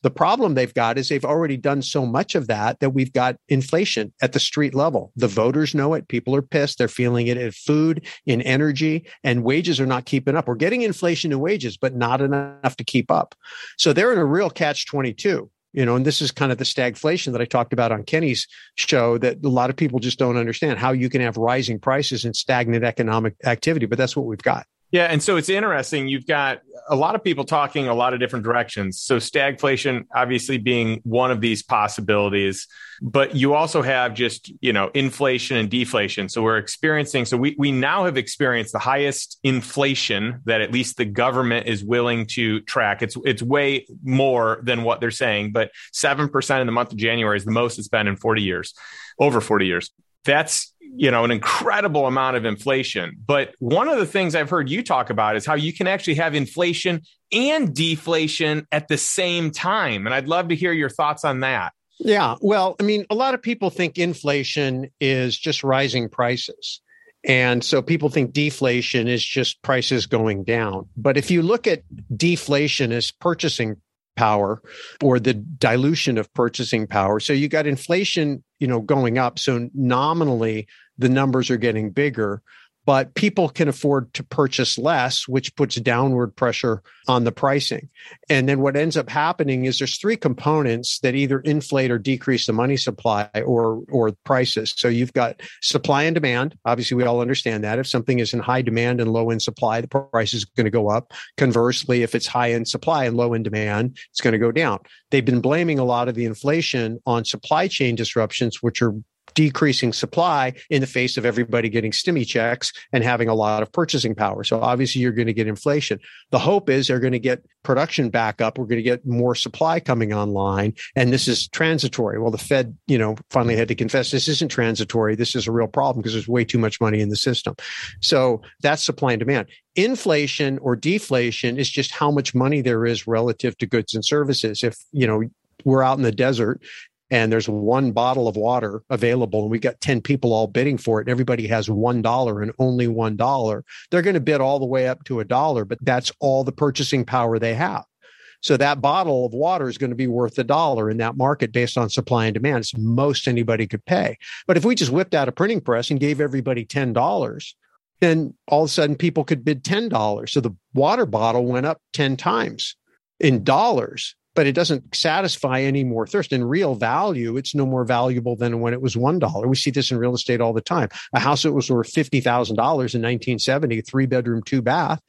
The problem they've got is they've already done so much of that that we've got inflation at the street level. The voters know it. People are pissed. They're feeling it in food, in energy, and wages are not keeping up. We're getting inflation in wages, but not enough to keep up. So they're in a real catch 22 you know and this is kind of the stagflation that i talked about on kenny's show that a lot of people just don't understand how you can have rising prices and stagnant economic activity but that's what we've got yeah, and so it's interesting. You've got a lot of people talking a lot of different directions. So stagflation obviously being one of these possibilities, but you also have just, you know, inflation and deflation. So we're experiencing so we we now have experienced the highest inflation that at least the government is willing to track. It's it's way more than what they're saying, but 7% in the month of January is the most it's been in 40 years. Over 40 years that's you know an incredible amount of inflation. But one of the things i've heard you talk about is how you can actually have inflation and deflation at the same time. And i'd love to hear your thoughts on that. Yeah. Well i mean a lot of people think inflation is just rising prices. And so people think deflation is just prices going down. But if you look at deflation as purchasing power or the dilution of purchasing power. So you got inflation, you know, going up. So nominally the numbers are getting bigger, but people can afford to purchase less, which puts downward pressure on the pricing. And then what ends up happening is there's three components that either inflate or decrease the money supply or or prices. So you've got supply and demand. Obviously, we all understand that. If something is in high demand and low in supply, the price is going to go up. Conversely, if it's high in supply and low in demand, it's going to go down. They've been blaming a lot of the inflation on supply chain disruptions, which are decreasing supply in the face of everybody getting stimmy checks and having a lot of purchasing power. So obviously you're going to get inflation. The hope is they're going to get production back up. We're going to get more supply coming online and this is transitory. Well, the Fed, you know, finally had to confess this isn't transitory. This is a real problem because there's way too much money in the system. So that's supply and demand. Inflation or deflation is just how much money there is relative to goods and services. If, you know, we're out in the desert and there's one bottle of water available and we got 10 people all bidding for it and everybody has one dollar and only one dollar they're going to bid all the way up to a dollar but that's all the purchasing power they have. So that bottle of water is going to be worth a dollar in that market based on supply and demand. It's most anybody could pay. But if we just whipped out a printing press and gave everybody $10 then all of a sudden people could bid $10 so the water bottle went up 10 times in dollars but it doesn't satisfy any more thirst. In real value, it's no more valuable than when it was one dollar. We see this in real estate all the time. A house that was worth fifty thousand dollars in 1970, three bedroom, two bath,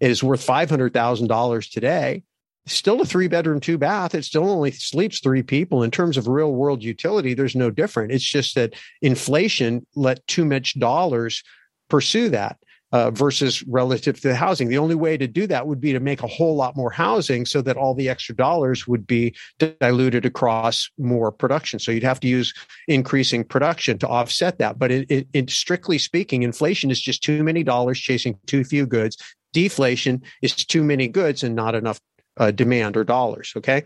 is worth five hundred thousand dollars today. Still a three bedroom, two bath. It still only sleeps three people. In terms of real world utility, there's no different. It's just that inflation let too much dollars pursue that uh, versus relative to the housing. The only way to do that would be to make a whole lot more housing so that all the extra dollars would be diluted across more production. So you'd have to use increasing production to offset that. But it, strictly speaking, inflation is just too many dollars chasing too few goods. Deflation is too many goods and not enough uh, demand or dollars. Okay.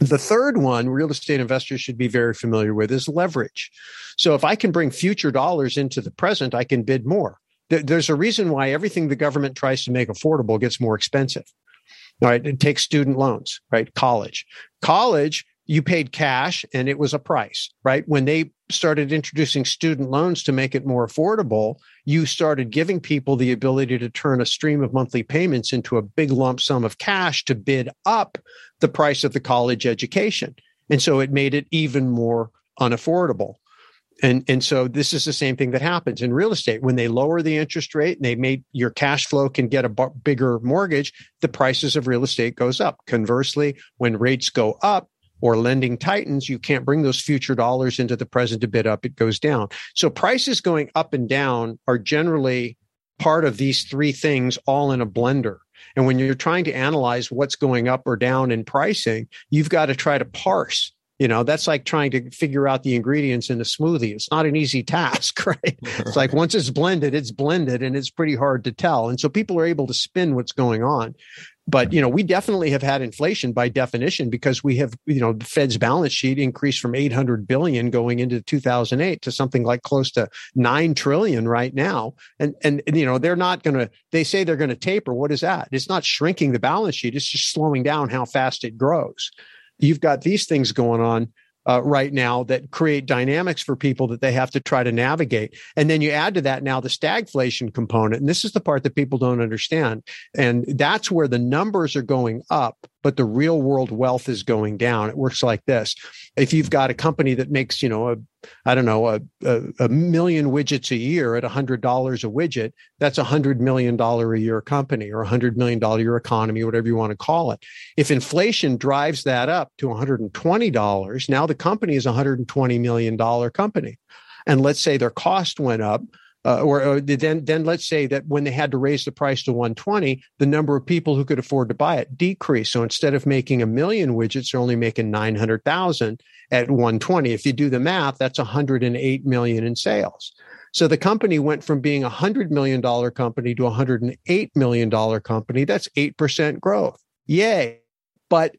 The third one real estate investors should be very familiar with is leverage. So if I can bring future dollars into the present, I can bid more there's a reason why everything the government tries to make affordable gets more expensive. Right. It takes student loans, right? College. College, you paid cash and it was a price, right? When they started introducing student loans to make it more affordable, you started giving people the ability to turn a stream of monthly payments into a big lump sum of cash to bid up the price of the college education. And so it made it even more unaffordable. And, and so this is the same thing that happens in real estate. When they lower the interest rate and they make your cash flow can get a b- bigger mortgage, the prices of real estate goes up. Conversely, when rates go up, or lending tightens, you can't bring those future dollars into the present to bid up. It goes down. So prices going up and down are generally part of these three things all in a blender. And when you're trying to analyze what's going up or down in pricing, you've got to try to parse you know, that's like trying to figure out the ingredients in a smoothie. It's not an easy task, right? it's like once it's blended, it's blended and it's pretty hard to tell. And so people are able to spin what's going on. But, you know, we definitely have had inflation by definition because we have, you know, the Fed's balance sheet increased from 800 billion going into 2008 to something like close to 9 trillion right now. And, and, and you know, they're not going to, they say they're going to taper. What is that? It's not shrinking the balance sheet. It's just slowing down how fast it grows you've got these things going on uh, right now that create dynamics for people that they have to try to navigate. And then you add to that now the stagflation component. And this is the part that people don't understand. And that's where the numbers are going up but the real world wealth is going down. It works like this. If you've got a company that makes, you know, a, I don't know, a, a, a million widgets a year at a hundred dollars a widget, that's a hundred million dollar a year company or a hundred million dollar year economy, whatever you want to call it. If inflation drives that up to $120, now the company is a $120 million company. And let's say their cost went up uh, or, or, then then let's say that when they had to raise the price to 120 the number of people who could afford to buy it decreased. So instead of making a million widgets they're only making 900,000 at 120 if you do the math that's 108 million in sales. So the company went from being a 100 million dollar company to a 108 million dollar company. That's 8% growth. Yay. But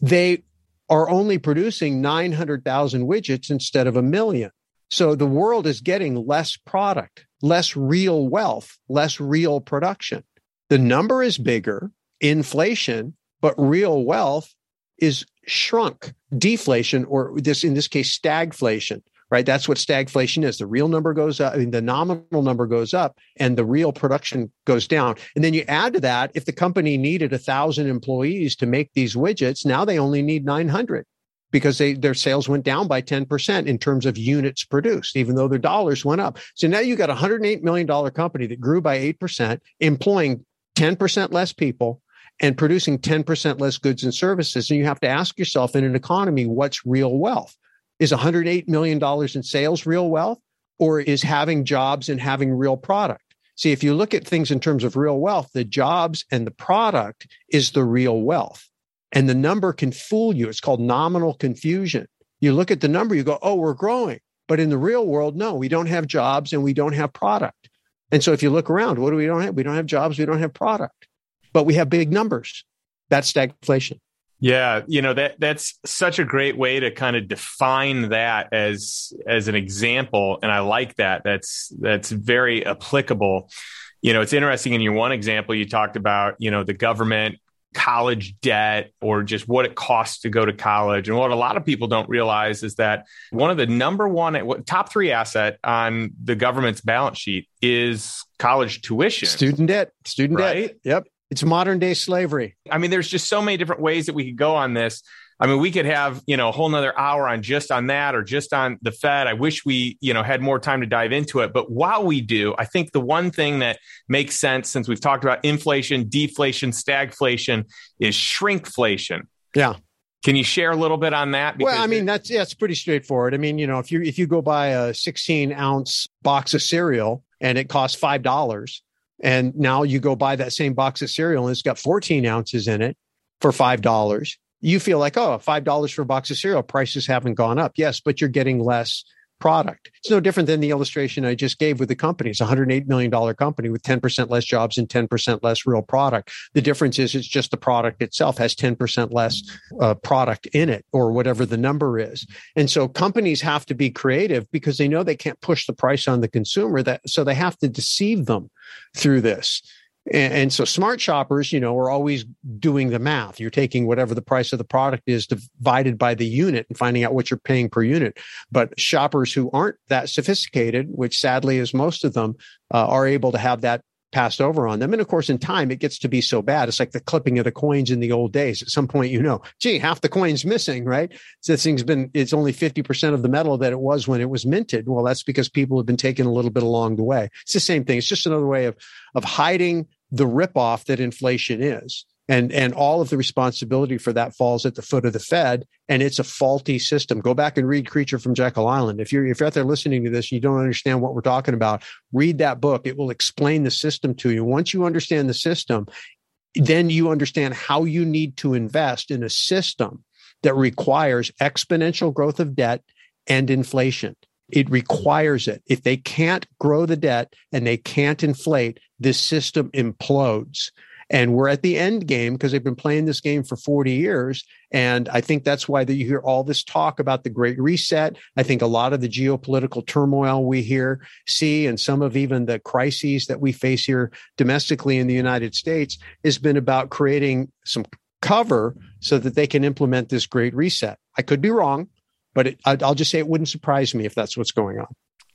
they are only producing 900,000 widgets instead of a million so the world is getting less product, less real wealth, less real production. The number is bigger, inflation, but real wealth is shrunk, deflation, or this in this case, stagflation, right? That's what stagflation is. The real number goes up, I mean, the nominal number goes up and the real production goes down. And then you add to that, if the company needed a thousand employees to make these widgets, now they only need 900 because they, their sales went down by 10% in terms of units produced, even though their dollars went up. So now you've got a $108 million company that grew by 8%, employing 10% less people and producing 10% less goods and services. And you have to ask yourself in an economy, what's real wealth? Is $108 million in sales real wealth or is having jobs and having real product? See, if you look at things in terms of real wealth, the jobs and the product is the real wealth. And the number can fool you. It's called nominal confusion. You look at the number, you go, oh, we're growing. But in the real world, no, we don't have jobs and we don't have product. And so if you look around, what do we don't have? We don't have jobs, we don't have product, but we have big numbers. That's stagflation. Yeah, you know that that's such a great way to kind of define that as as an example and I like that. That's that's very applicable. You know, it's interesting in your one example you talked about, you know, the government college debt or just what it costs to go to college. And what a lot of people don't realize is that one of the number one top three asset on the government's balance sheet is college tuition. Student debt. Student right? debt. Yep. It's modern day slavery. I mean, there's just so many different ways that we could go on this. I mean, we could have, you know, a whole nother hour on just on that or just on the Fed. I wish we, you know, had more time to dive into it. But while we do, I think the one thing that makes sense since we've talked about inflation, deflation, stagflation is shrinkflation. Yeah. Can you share a little bit on that? Because well, I mean, that's, yeah, it's pretty straightforward. I mean, you know, if you, if you go buy a 16 ounce box of cereal and it costs $5 and now you go buy that same box of cereal and it's got 14 ounces in it for $5 you feel like, oh, $5 for a box of cereal, prices haven't gone up. Yes, but you're getting less product. It's no different than the illustration I just gave with the company. It's a $108 million company with 10% less jobs and 10% less real product. The difference is it's just the product itself has 10% less uh, product in it or whatever the number is. And so companies have to be creative because they know they can't push the price on the consumer that so they have to deceive them through this. And, and, so smart shoppers, you know, are always doing the math. You're taking whatever the price of the product is divided by the unit and finding out what you're paying per unit. But shoppers who aren't that sophisticated, which sadly is most of them, uh, are able to have that passed over on them. And of course, in time, it gets to be so bad. It's like the clipping of the coins in the old days. At some point, you know, gee, half the coin's missing, right? So this thing's been, it's only 50% of the metal that it was when it was minted. Well, that's because people have been taken a little bit along the way. It's the same thing. It's just another way of, of hiding the ripoff that inflation is and and all of the responsibility for that falls at the foot of the Fed, and it's a faulty system. Go back and read Creature from Jekyll Island. If you're if you're out there listening to this, and you don't understand what we're talking about. Read that book; it will explain the system to you. Once you understand the system, then you understand how you need to invest in a system that requires exponential growth of debt and inflation. It requires it. If they can't grow the debt and they can't inflate, this system implodes. And we're at the end game because they've been playing this game for 40 years. And I think that's why that you hear all this talk about the Great Reset. I think a lot of the geopolitical turmoil we hear, see, and some of even the crises that we face here domestically in the United States has been about creating some cover so that they can implement this Great Reset. I could be wrong, but it, I'll just say it wouldn't surprise me if that's what's going on.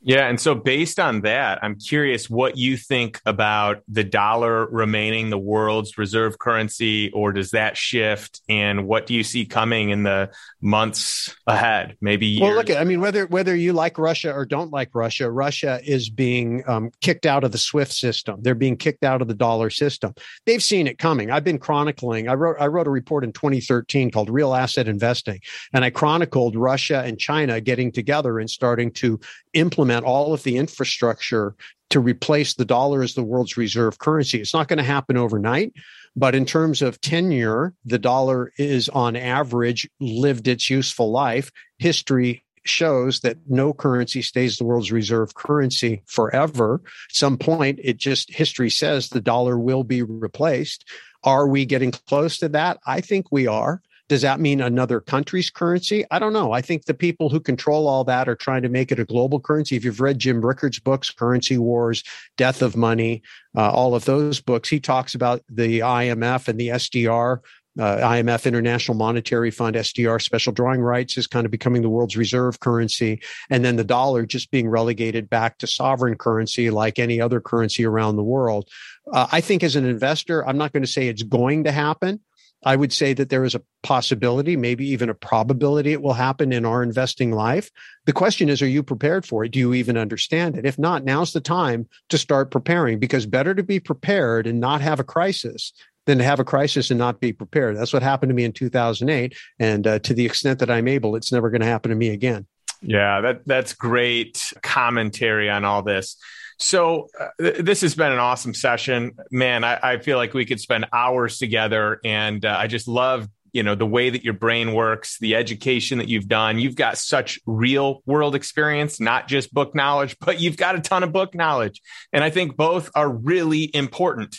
Yeah. And so, based on that, I'm curious what you think about the dollar remaining the world's reserve currency, or does that shift? And what do you see coming in the months ahead? Maybe years? Well, look, I mean, whether whether you like Russia or don't like Russia, Russia is being um, kicked out of the SWIFT system. They're being kicked out of the dollar system. They've seen it coming. I've been chronicling. I wrote I wrote a report in 2013 called Real Asset Investing, and I chronicled Russia and China getting together and starting to implement all of the infrastructure to replace the dollar as the world's reserve currency. It's not going to happen overnight, but in terms of tenure, the dollar is on average lived its useful life. History shows that no currency stays the world's reserve currency forever. At some point, it just history says the dollar will be replaced. Are we getting close to that? I think we are. Does that mean another country's currency? I don't know. I think the people who control all that are trying to make it a global currency. If you've read Jim Rickards' books, Currency Wars, Death of Money, uh, all of those books, he talks about the IMF and the SDR. Uh, IMF International Monetary Fund SDR special drawing rights is kind of becoming the world's reserve currency, and then the dollar just being relegated back to sovereign currency like any other currency around the world. Uh, I think as an investor, I'm not going to say it's going to happen, I would say that there is a possibility, maybe even a probability it will happen in our investing life. The question is, are you prepared for it? Do you even understand it? If not, now's the time to start preparing because better to be prepared and not have a crisis than to have a crisis and not be prepared. That's what happened to me in 2008. And uh, to the extent that I'm able, it's never going to happen to me again. Yeah, that that's great commentary on all this. So uh, this has been an awesome session, man. I, I, feel like we could spend hours together, and uh, I just love you know the way that your brain works, the education that you've done. You've got such real world experience, not just book knowledge, but you've got a ton of book knowledge, and I think both are really important.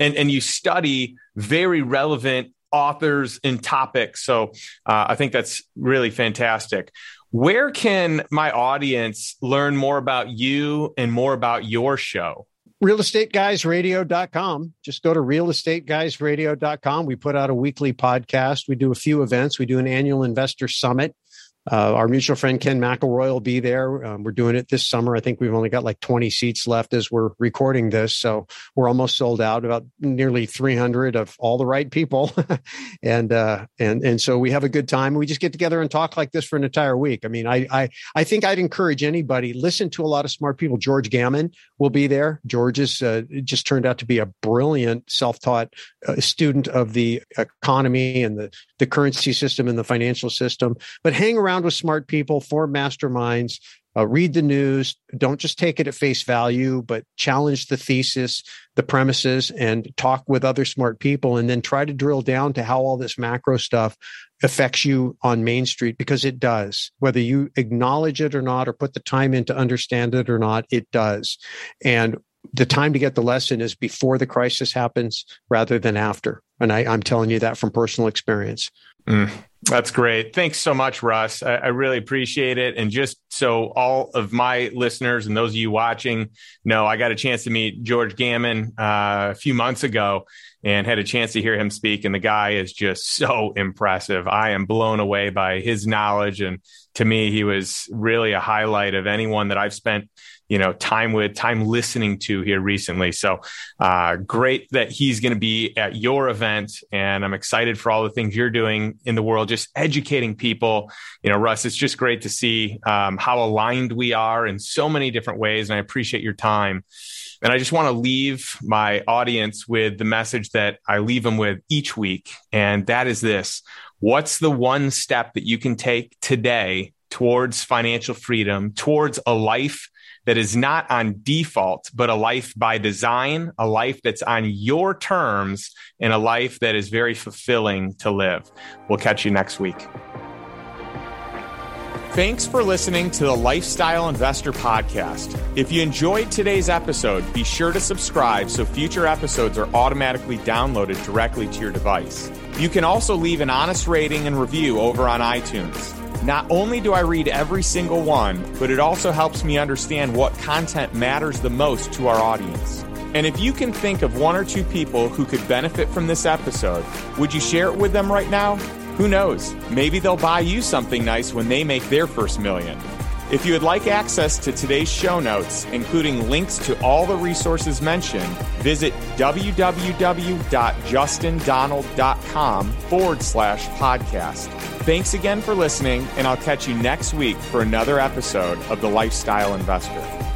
And and you study very relevant authors and topics. So uh, I think that's really fantastic. Where can my audience learn more about you and more about your show? realestateguysradio.com. Just go to realestateguysradio.com. We put out a weekly podcast. We do a few events. We do an annual investor summit uh, our mutual friend Ken McElroy will be there. Um, we're doing it this summer. I think we've only got like 20 seats left as we're recording this. So we're almost sold out, about nearly 300 of all the right people. and, uh, and, and so we have a good time. We just get together and talk like this for an entire week. I mean, I, I, I think I'd encourage anybody, listen to a lot of smart people. George Gammon will be there. George is uh, just turned out to be a brilliant self-taught uh, student of the economy and the, the currency system and the financial system, but hang around around with smart people, form masterminds, uh, read the news. Don't just take it at face value, but challenge the thesis, the premises, and talk with other smart people. And then try to drill down to how all this macro stuff affects you on Main Street because it does. Whether you acknowledge it or not, or put the time in to understand it or not, it does. And the time to get the lesson is before the crisis happens rather than after. And I, am telling you that from personal experience. Mm. That's great. Thanks so much, Russ. I, I, really appreciate it. And just so all of my listeners and those of you watching know, I got a chance to meet George Gammon uh, a few months ago and had a chance to hear him speak. And the guy is just so impressive. I am blown away by his knowledge. And to me, he was really a highlight of anyone that I've spent you know time with time listening to here recently so uh, great that he's going to be at your event and i'm excited for all the things you're doing in the world just educating people you know russ it's just great to see um, how aligned we are in so many different ways and i appreciate your time and I just want to leave my audience with the message that I leave them with each week. And that is this What's the one step that you can take today towards financial freedom, towards a life that is not on default, but a life by design, a life that's on your terms, and a life that is very fulfilling to live. We'll catch you next week. Thanks for listening to the Lifestyle Investor Podcast. If you enjoyed today's episode, be sure to subscribe so future episodes are automatically downloaded directly to your device. You can also leave an honest rating and review over on iTunes. Not only do I read every single one, but it also helps me understand what content matters the most to our audience. And if you can think of one or two people who could benefit from this episode, would you share it with them right now? Who knows? Maybe they'll buy you something nice when they make their first million. If you would like access to today's show notes, including links to all the resources mentioned, visit www.justindonald.com forward slash podcast. Thanks again for listening, and I'll catch you next week for another episode of The Lifestyle Investor.